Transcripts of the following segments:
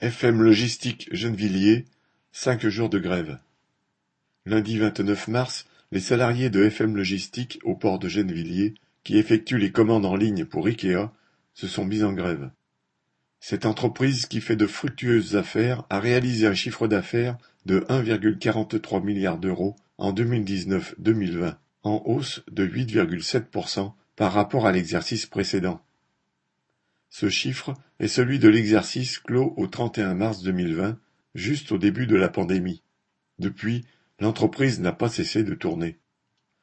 FM Logistique Gennevilliers, cinq jours de grève. Lundi vingt-neuf mars, les salariés de FM Logistique au port de Gennevilliers, qui effectuent les commandes en ligne pour Ikea, se sont mis en grève. Cette entreprise qui fait de fructueuses affaires a réalisé un chiffre d'affaires de 1,43 milliard d'euros en 2019-2020, en hausse de 8,7% par rapport à l'exercice précédent. Ce chiffre est celui de l'exercice clos au 31 mars 2020, juste au début de la pandémie. Depuis, l'entreprise n'a pas cessé de tourner.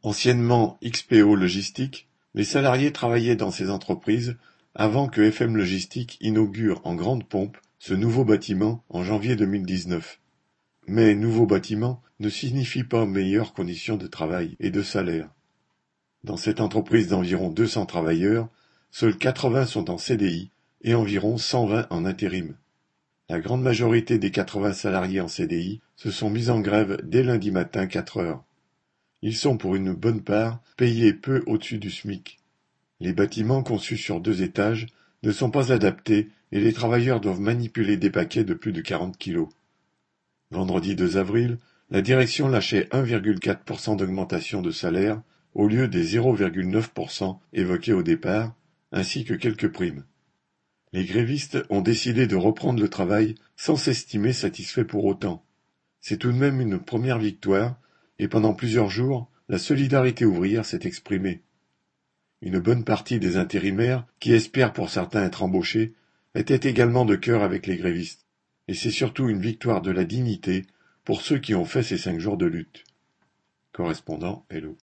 Anciennement XPO Logistique, les salariés travaillaient dans ces entreprises avant que FM Logistique inaugure en grande pompe ce nouveau bâtiment en janvier 2019. Mais nouveau bâtiment ne signifie pas meilleures conditions de travail et de salaire. Dans cette entreprise d'environ 200 travailleurs, Seuls 80 sont en CDI et environ 120 en intérim. La grande majorité des 80 salariés en CDI se sont mis en grève dès lundi matin 4 heures. Ils sont pour une bonne part payés peu au-dessus du SMIC. Les bâtiments conçus sur deux étages ne sont pas adaptés et les travailleurs doivent manipuler des paquets de plus de 40 kilos. Vendredi 2 avril, la direction lâchait 1,4% d'augmentation de salaire au lieu des 0,9% évoqués au départ ainsi que quelques primes. Les grévistes ont décidé de reprendre le travail sans s'estimer satisfaits pour autant. C'est tout de même une première victoire, et pendant plusieurs jours, la solidarité ouvrière s'est exprimée. Une bonne partie des intérimaires, qui espèrent pour certains être embauchés, étaient également de cœur avec les grévistes. Et c'est surtout une victoire de la dignité pour ceux qui ont fait ces cinq jours de lutte. Correspondant Hello.